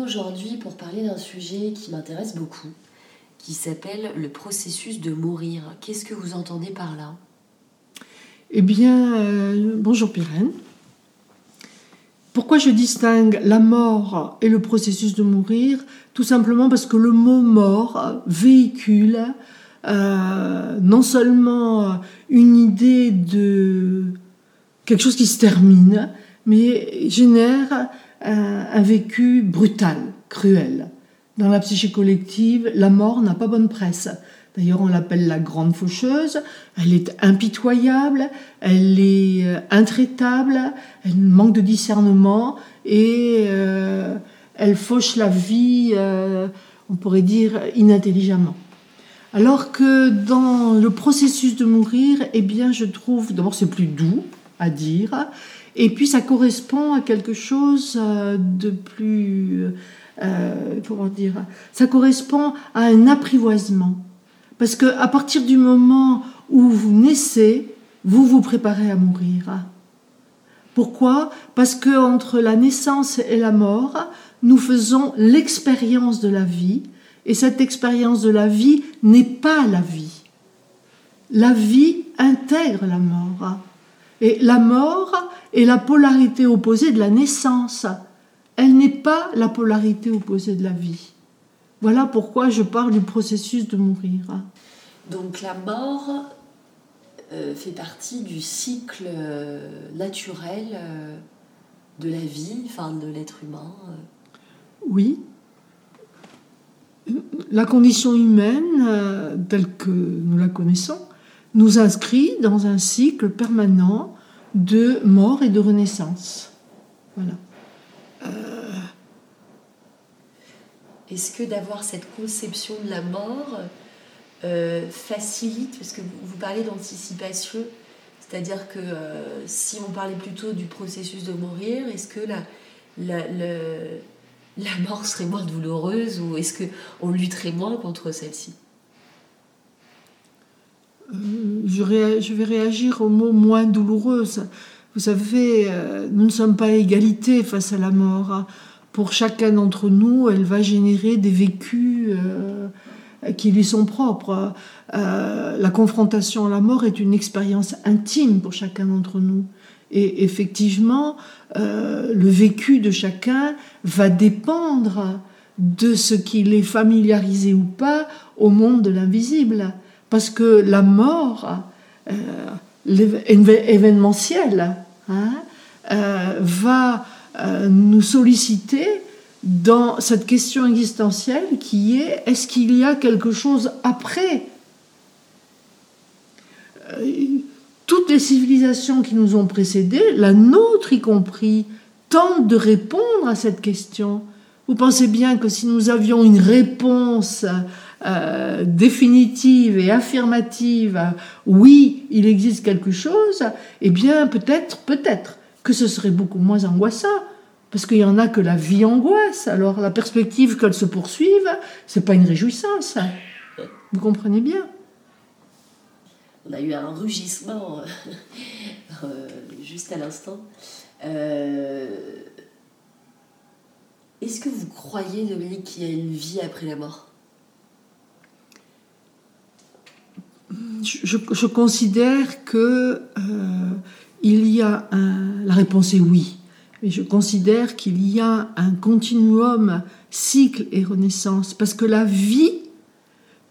aujourd'hui pour parler d'un sujet qui m'intéresse beaucoup, qui s'appelle le processus de mourir. Qu'est-ce que vous entendez par là? Eh bien, euh, bonjour Pyrène. Pourquoi je distingue la mort et le processus de mourir? Tout simplement parce que le mot mort véhicule euh, non seulement une idée de quelque chose qui se termine, mais génère un, vécu brutal, cruel. Dans la psyché collective, la mort n'a pas bonne presse. D'ailleurs, on l'appelle la grande faucheuse. Elle est impitoyable, elle est euh, intraitable, elle manque de discernement et euh, elle fauche la vie, euh, on pourrait dire, inintelligemment. Alors que dans le processus de mourir, eh bien, je trouve, d'abord, c'est plus doux à dire, et puis ça correspond à quelque chose euh, de plus... Euh, comment dire Ça correspond à un apprivoisement. Parce que à partir du moment où vous naissez, vous vous préparez à mourir. Pourquoi? Parce que entre la naissance et la mort, nous faisons l'expérience de la vie, et cette expérience de la vie n'est pas la vie. La vie intègre la mort. Et la mort est la polarité opposée de la naissance. Elle n'est pas la polarité opposée de la vie. Voilà pourquoi je parle du processus de mourir. Donc la mort euh, fait partie du cycle euh, naturel euh, de la vie, enfin de l'être humain. Oui. La condition humaine, telle que nous la connaissons, nous inscrit dans un cycle permanent de mort et de renaissance. Voilà. Euh, est-ce que d'avoir cette conception de la mort euh, facilite, parce que vous, parlez d'anticipation, c'est-à-dire que euh, si on parlait plutôt du processus de mourir, est-ce que la, la, la mort serait moins douloureuse ou est-ce qu'on lutterait moins contre celle-ci? Je, vais réagir au mot moins douloureuse. Vous savez, euh, nous ne sommes pas à égalité face à la mort. Pour chacun d'entre nous, elle va générer des vécus euh, qui lui sont propres. Euh, la confrontation à la mort est une expérience intime pour chacun d'entre nous. Et effectivement, le vécu de chacun va dépendre de ce qu'il est familiarisé ou pas au monde de l'invisible parce que la mort euh, événementielle hein, euh, va euh, nous solliciter dans cette question existentielle qui est est-ce qu'il y a quelque chose après? Toutes les civilisations qui nous ont précédés, la nôtre y compris, tentent de répondre à cette question. Vous pensez bien que si nous avions une réponse euh, définitive et affirmative, oui, il existe quelque chose, eh bien peut-être, peut-être que ce serait beaucoup moins angoissant. Parce qu'il y en a que la vie angoisse. Alors la perspective qu'elle se poursuive, c'est pas une réjouissance. Vous comprenez bien? On a eu un rugissement euh, juste à l'instant. Euh, est-ce que vous croyez, Dominique, qu'il y a une vie après la mort? Je, considère que euh, il y a la réponse est oui, mais je considère qu'il y a un continuum cycle et renaissance parce que la vie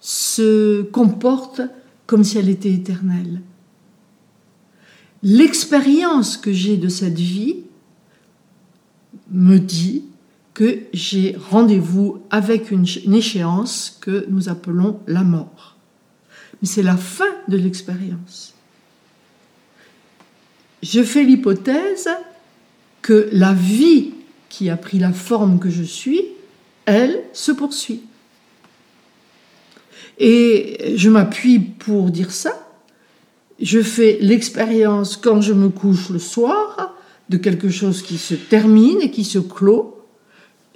se comporte comme si elle était éternelle. L'expérience que j'ai de cette vie me dit que j'ai rendez-vous avec une échéance que nous appelons la mort c'est la fin de l'expérience. Je fais l'hypothèse que la vie qui a pris la forme que je suis, elle se poursuit. Et je m'appuie pour dire ça. Je fais l'expérience quand je me couche le soir de quelque chose qui se termine et qui se clôt.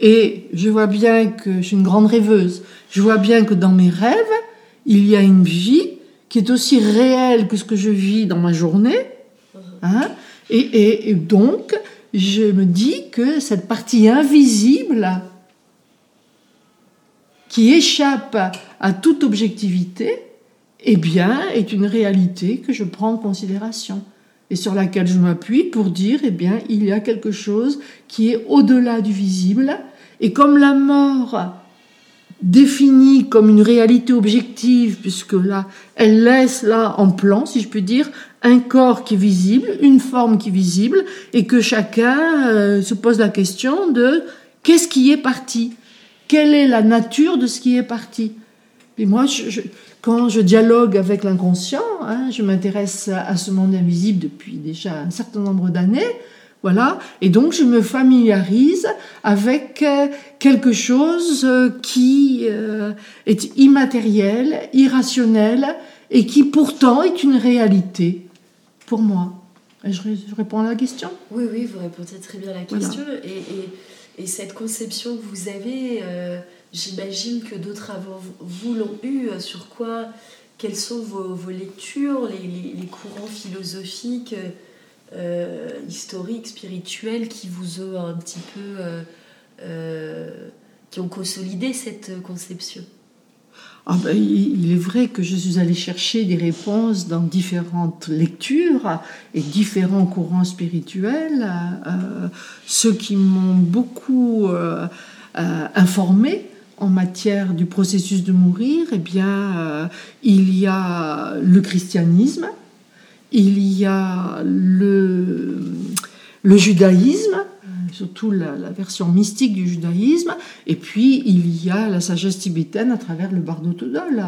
Et je vois bien que je suis une grande rêveuse. Je vois bien que dans mes rêves, il y a une vie qui est aussi réelle que ce que je vis dans ma journée. Hein, et, donc, je me dis que cette partie invisible qui échappe à toute objectivité, eh bien, est une réalité que je prends en considération et sur laquelle je m'appuie pour dire, eh bien, il y a quelque chose qui est au-delà du visible. Et comme la mort définie comme une réalité objective, puisque là, elle laisse là en plan, si je puis dire, un corps qui est visible, une forme qui est visible, et que chacun euh, se pose la question de qu'est-ce qui est parti? Quelle est la nature de ce qui est parti? Et moi, quand je dialogue avec l'inconscient, hein, je m'intéresse à ce monde invisible depuis déjà un certain nombre d'années, voilà, et donc je me familiarise avec euh, quelque chose euh, qui est immatériel, irrationnel, et qui pourtant est une réalité pour moi. Je, réponds à la question? Oui, oui, vous répondez très bien à la question. Et, et, cette conception que vous avez, euh, j'imagine que d'autres avant vous l'ont eu. Sur quoi? Quelles sont vos, vos lectures, les, les, courants philosophiques, euh, historiques, spirituels qui vous ont un petit peu. Euh, qui ont consolidé cette conception ah ben, il est vrai que je suis allée chercher des réponses dans différentes lectures et différents courants spirituels, euh, ceux qui m'ont beaucoup euh, euh, informé en matière du processus de mourir, eh bien, il y a le christianisme, il y a le, judaïsme, surtout la, version mystique du judaïsme, et puis il y a la sagesse tibétaine à travers le Bardo Todol,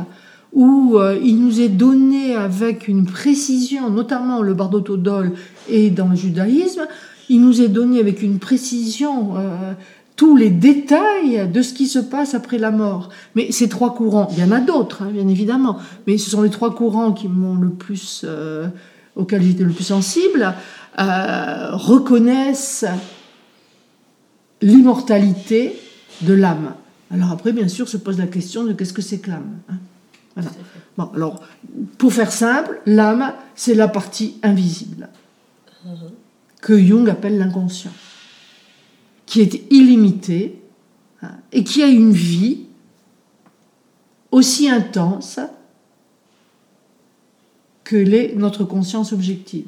où euh, il nous est donné avec une précision, notamment le Bardo Todol et dans le judaïsme, il nous est donné avec une précision euh, tous les détails de ce qui se passe après la mort. Mais ces trois courants, il y en a d'autres, hein, bien évidemment, mais ce sont les trois courants qui m'ont le plus, euh, auxquels j'étais le plus sensible, reconnaissent l'immortalité de l'âme. Alors après, bien sûr, se pose la question de qu'est-ce que c'est que l'âme. Hein. voilà. Bon, alors, pour faire simple, l'âme, c'est la partie invisible que Jung appelle l'inconscient, qui est illimitée hein, et qui a une vie aussi intense que l'est notre conscience objective,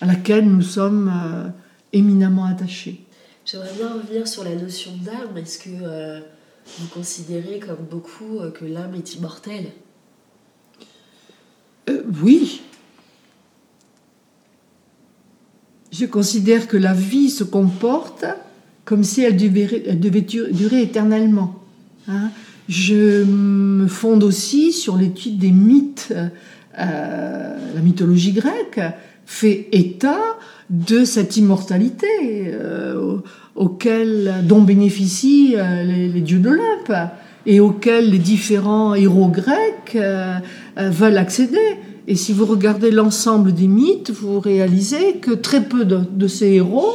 à laquelle nous sommes euh, éminemment attachés. J'aimerais bien revenir sur la notion d'âme. Est-ce que euh, vous considérez, comme beaucoup, euh, que l'âme est immortelle? Euh, Oui. Je considère que la vie se comporte comme si elle devait, durer, éternellement. Hein. Je me fonde aussi sur l'étude des mythes. La mythologie grecque fait état de cette immortalité euh, auquel, dont bénéficient euh, les, dieux d'Olympe et auquel les différents héros grecs euh, veulent accéder. Et si vous regardez l'ensemble des mythes, vous réalisez que très peu de, ces héros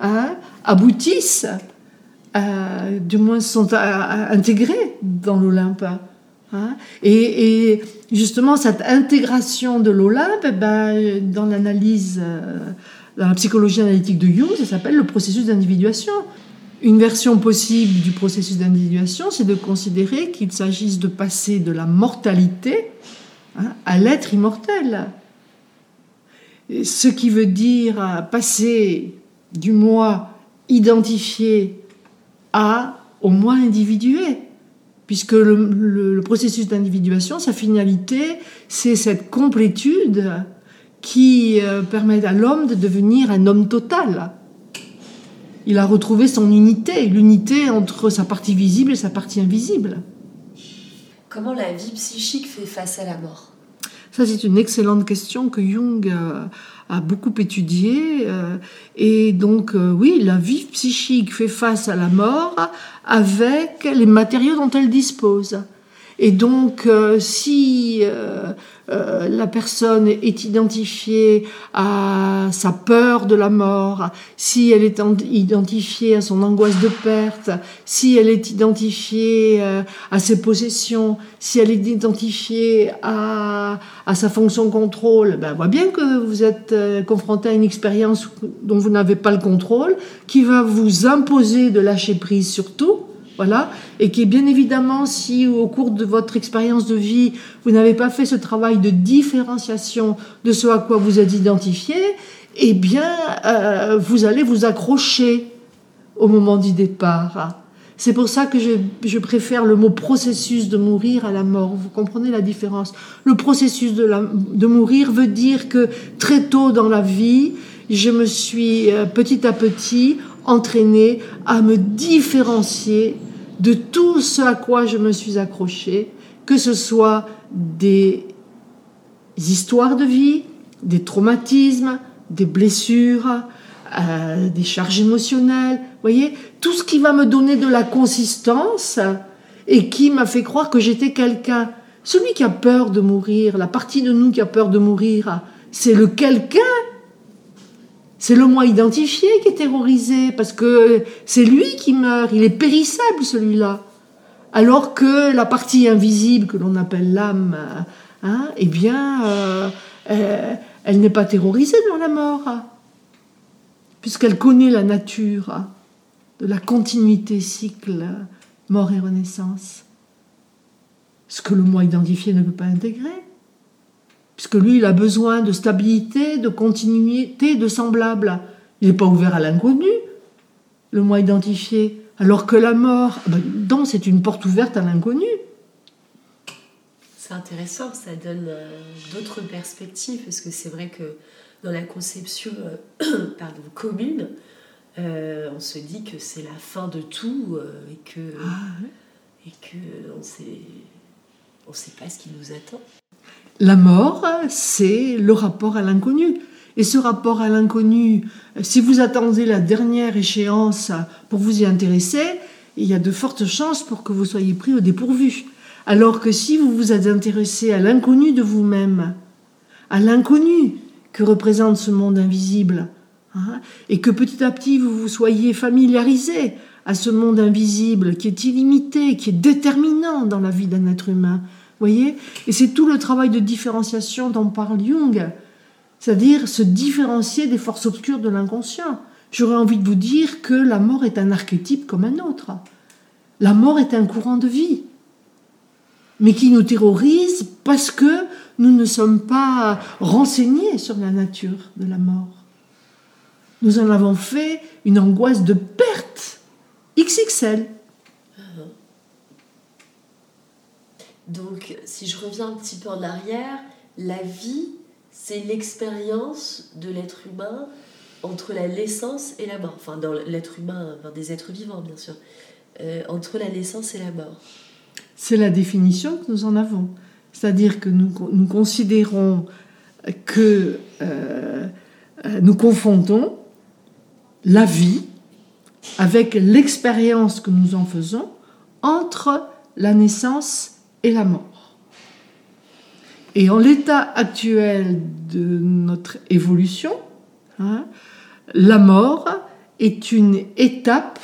hein, aboutissent, du moins sont intégrés dans l'Olympe. Hein. Et, justement, cette intégration de l'Olympe, eh ben, dans l'analyse dans la psychologie analytique de Jung, ça s'appelle le processus d'individuation. Une version possible du processus d'individuation, c'est de considérer qu'il s'agisse de passer de la mortalité hein, à l'être immortel. Ce qui veut dire passer du moi identifié à au moi individué. Puisque le, le processus d'individuation, sa finalité, c'est cette complétude qui euh, permet à l'homme de devenir un homme total. Il a retrouvé son unité, l'unité entre sa partie visible et sa partie invisible. Comment la vie psychique fait face à la mort? Ça, c'est une excellente question que Jung euh, a, beaucoup étudiée. Euh, et donc, oui, la vie psychique fait face à la mort avec les matériaux dont elle dispose. Et donc, si euh, la personne est identifiée à sa peur de la mort, si elle est identifiée à son angoisse de perte, si elle est identifiée euh, à ses possessions, si elle est identifiée à, à sa fonction contrôle, ben, on voit bien que vous êtes euh, confronté à une expérience dont vous n'avez pas le contrôle, qui va vous imposer de lâcher prise sur tout, Voilà. Et qui, bien évidemment, si au cours de votre expérience de vie, vous n'avez pas fait ce travail de différenciation de ce à quoi vous êtes identifié, eh bien, euh, vous allez vous accrocher au moment du départ. C'est pour ça que je, préfère le mot processus de mourir à la mort. Vous comprenez la différence? Le processus de, mourir veut dire que très tôt dans la vie, je me suis euh, petit à petit entraînée à me différencier de tout ce à quoi je me suis accrochée, que ce soit des histoires de vie, des traumatismes, des blessures, euh, des charges émotionnelles, voyez, tout ce qui va me donner de la consistance et qui m'a fait croire que j'étais quelqu'un. Celui qui a peur de mourir, la partie de nous qui a peur de mourir, c'est le quelqu'un c'est le moi identifié qui est terrorisé, parce que c'est lui qui meurt, il est périssable celui-là. Alors que la partie invisible que l'on appelle l'âme, hein, eh bien, euh, euh, elle n'est pas terrorisée dans la mort, puisqu'elle connaît la nature de la continuité cycle mort et renaissance. Ce que le moi identifié ne peut pas intégrer puisque lui, il a besoin de stabilité, de continuité, de semblable. Il n'est pas ouvert à l'inconnu, le moi identifié, alors que la mort, ah ben, c'est une porte ouverte à l'inconnu. C'est intéressant, ça donne euh, d'autres perspectives, parce que c'est vrai que dans la conception euh, pardon, commune, euh, on se dit que c'est la fin de tout et que, ah, et que on ne sait pas ce qui nous attend. La mort, c'est le rapport à l'inconnu. Et ce rapport à l'inconnu, si vous attendez la dernière échéance pour vous y intéresser, il y a de fortes chances pour que vous soyez pris au dépourvu. Alors que si vous vous êtes intéressé à l'inconnu de vous-même, à l'inconnu que représente ce monde invisible, hein, et que petit à petit vous vous soyez familiarisé à ce monde invisible qui est illimité, qui est déterminant dans la vie d'un être humain, voyez Et c'est tout le travail de différenciation dont parle Jung, c'est-à-dire se différencier des forces obscures de l'inconscient. J'aurais envie de vous dire que la mort est un archétype comme un autre. La mort est un courant de vie, mais qui nous terrorise parce que nous ne sommes pas renseignés sur la nature de la mort. Nous en avons fait une angoisse de perte XXL. Donc, si je reviens un petit peu en arrière, la vie, c'est l'expérience de l'être humain entre la naissance et la mort. Enfin, dans l'être humain, des êtres vivants, bien sûr. Euh, entre la naissance et la mort. C'est la définition que nous en avons. C'est-à-dire que nous, considérons que euh, euh, nous confondons la vie avec l'expérience que nous en faisons entre la naissance et la mort. Et en l'état actuel de notre évolution, hein, la mort est une étape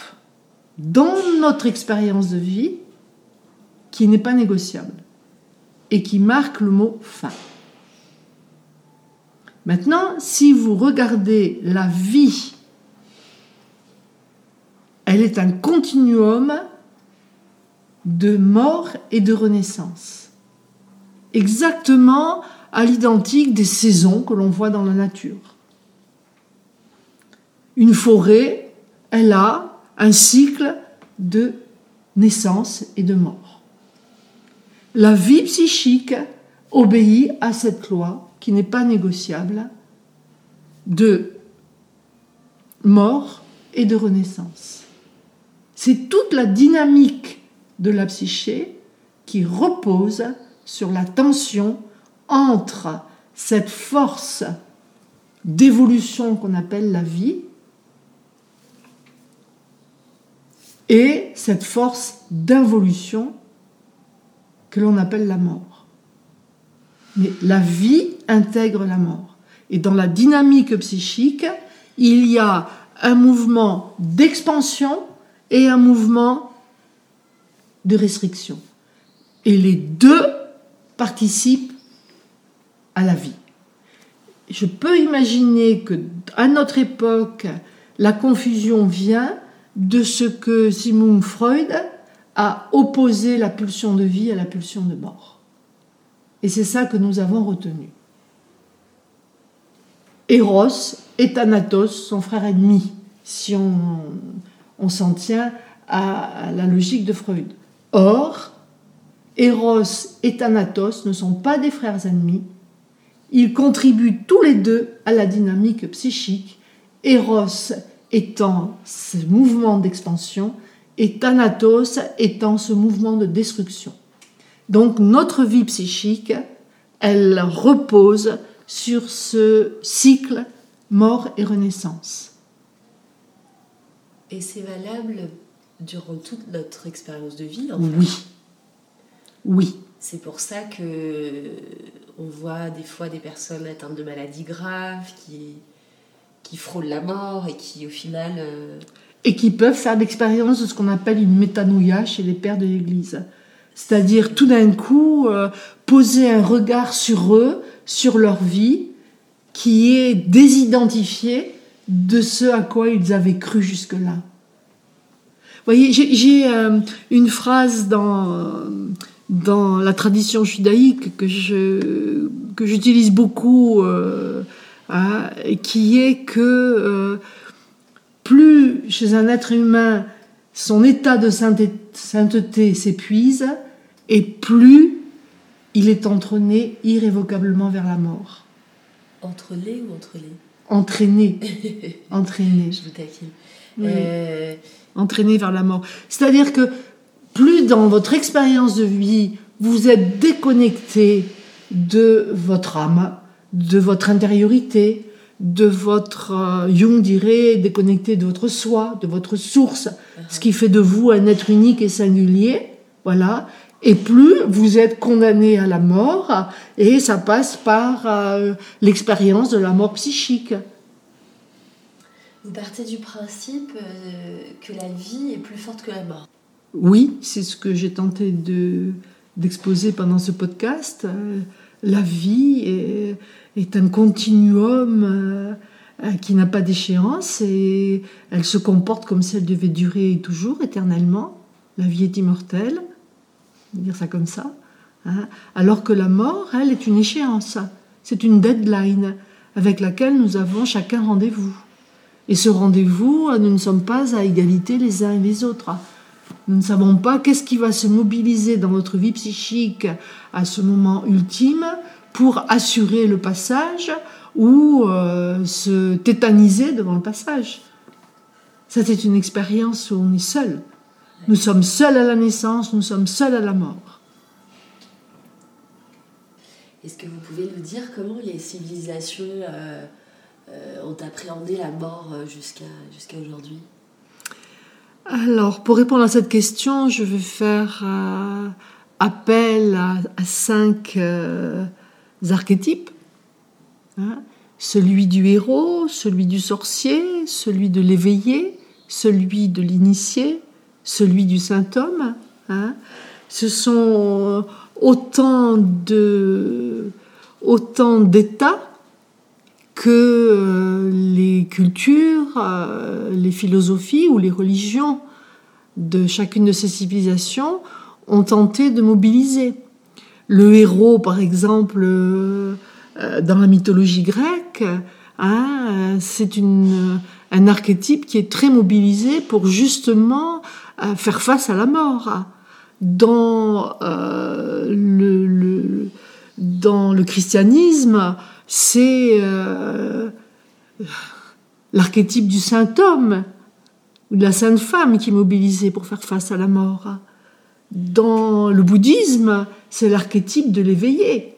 dans notre expérience de vie qui n'est pas négociable et qui marque le mot fin. Maintenant, si vous regardez la vie, elle est un continuum de mort et de renaissance. Exactement à l'identique des saisons que l'on voit dans la nature. Une forêt, elle a un cycle de naissance et de mort. La vie psychique obéit à cette loi qui n'est pas négociable de mort et de renaissance. C'est toute la dynamique de la psyché qui repose sur la tension entre cette force d'évolution qu'on appelle la vie et cette force d'involution que l'on appelle la mort. Mais la vie intègre la mort. Et dans la dynamique psychique, il y a un mouvement d'expansion et un mouvement de restriction. Et les deux participent à la vie. Je peux imaginer que à notre époque, la confusion vient de ce que Sigmund Freud à opposer la pulsion de vie à la pulsion de mort. Et c'est ça que nous avons retenu. Eros et Thanatos, son frère ennemi, si on, s'en tient à la logique de Freud. Or, Eros et Thanatos ne sont pas des frères ennemis, ils contribuent tous les deux à la dynamique psychique, Eros étant ce mouvement d'expansion et Thanatos étant ce mouvement de destruction. Donc notre vie psychique, elle repose sur ce cycle mort et renaissance. Et c'est valable durant toute notre expérience de vie Oui. Oui. C'est pour ça que on voit des fois des personnes atteintes de maladies graves qui, qui frôlent la mort et qui au final... Euh, et qui peuvent faire l'expérience de ce qu'on appelle une métanouïa chez les pères de l'Église. C'est-à-dire tout d'un coup euh, poser un regard sur eux, sur leur vie, qui est désidentifié de ce à quoi ils avaient cru jusque-là. Vous voyez, j'ai euh, une phrase dans, dans la tradition judaïque que je que j'utilise beaucoup, euh, hein, qui est que euh, plus chez un être humain son état de sainteté s'épuise, et plus il est entraîné irrévocablement vers la mort. Entrelé ou entre les? Entraîné. entraîné. Je vous taquine. Euh, entraîné vers la mort. C'est-à-dire que plus dans votre expérience de vie, vous êtes déconnecté de votre âme, de votre intériorité, de votre, euh, Jung dirait, déconnecté de votre soi, de votre source, ce qui fait de vous un être unique et singulier, voilà. Et plus vous êtes condamné à la mort, et ça passe par euh, l'expérience de la mort psychique. Vous partez du principe euh, que la vie est plus forte que la mort. Oui, c'est ce que j'ai tenté de, d'exposer pendant ce podcast. Euh, la vie est, un continuum euh, qui n'a pas d'échéance et elle se comporte comme si elle devait durer toujours, éternellement. La vie est immortelle, on va dire ça comme ça. Hein. Alors que la mort, elle, est une échéance. C'est une deadline avec laquelle nous avons chacun rendez-vous. Et ce rendez-vous, nous ne sommes pas à égalité les uns et les autres. Nous ne savons pas qu'est-ce qui va se mobiliser dans notre vie psychique à ce moment ultime pour assurer le passage ou euh, se tétaniser devant le passage. Ça, c'est une expérience où on est seul. Nous sommes seuls à la naissance, nous sommes seuls à la mort. Est-ce que vous pouvez nous dire comment les civilisations euh, euh, ont appréhendé la mort jusqu'à jusqu'à aujourd'hui? Alors, pour répondre à cette question, je vais faire euh, appel à, cinq euh, archétypes. Hein. celui du héros, celui du sorcier, celui de l'éveillé, celui de l'initié, celui du saint homme. Hein. Ce sont autant d'états que euh, les cultures, euh, les philosophies ou les religions de chacune de ces civilisations ont tenté de mobiliser. Le héros, par exemple, euh, dans la mythologie grecque, hein, c'est un archétype qui est très mobilisé pour justement faire face à la mort. Dans, le, dans le christianisme, c'est euh, l'archétype du saint homme ou de la sainte femme qui est mobilisée pour faire face à la mort. Dans le bouddhisme, c'est l'archétype de l'éveillé,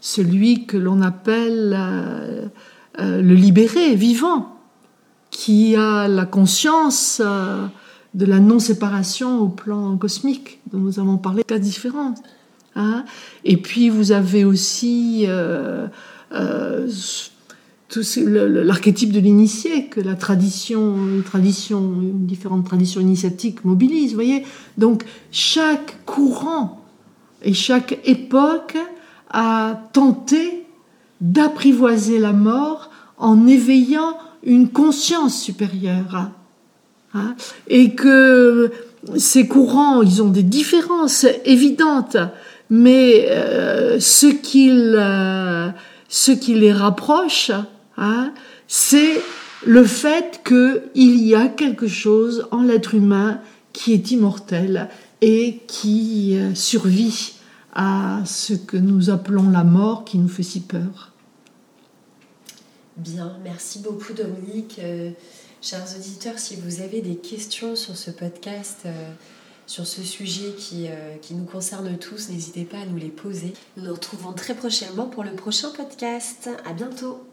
celui que l'on appelle euh, euh, le libéré, vivant, qui a la conscience de la non-séparation au plan cosmique, dont nous avons parlé, cas différents. Hein. Et puis vous avez aussi euh, euh, l'archétype de l'initié que la tradition, tradition, différentes traditions initiatiques mobilisent. Voyez, donc chaque courant et chaque époque a tenté d'apprivoiser la mort en éveillant une conscience supérieure. Hein. et que ces courants, ils ont des différences évidentes, mais euh, ce, qui ce qui les rapproche, hein, c'est le fait qu'il y a quelque chose en l'être humain qui est immortel et qui euh, survit à ce que nous appelons la mort qui nous fait si peur. Bien, merci beaucoup Dominique. Euh, chers auditeurs, si vous avez des questions sur ce podcast, euh, sur ce sujet qui, qui nous concerne tous, n'hésitez pas à nous les poser. Nous nous retrouvons très prochainement pour le prochain podcast. À bientôt.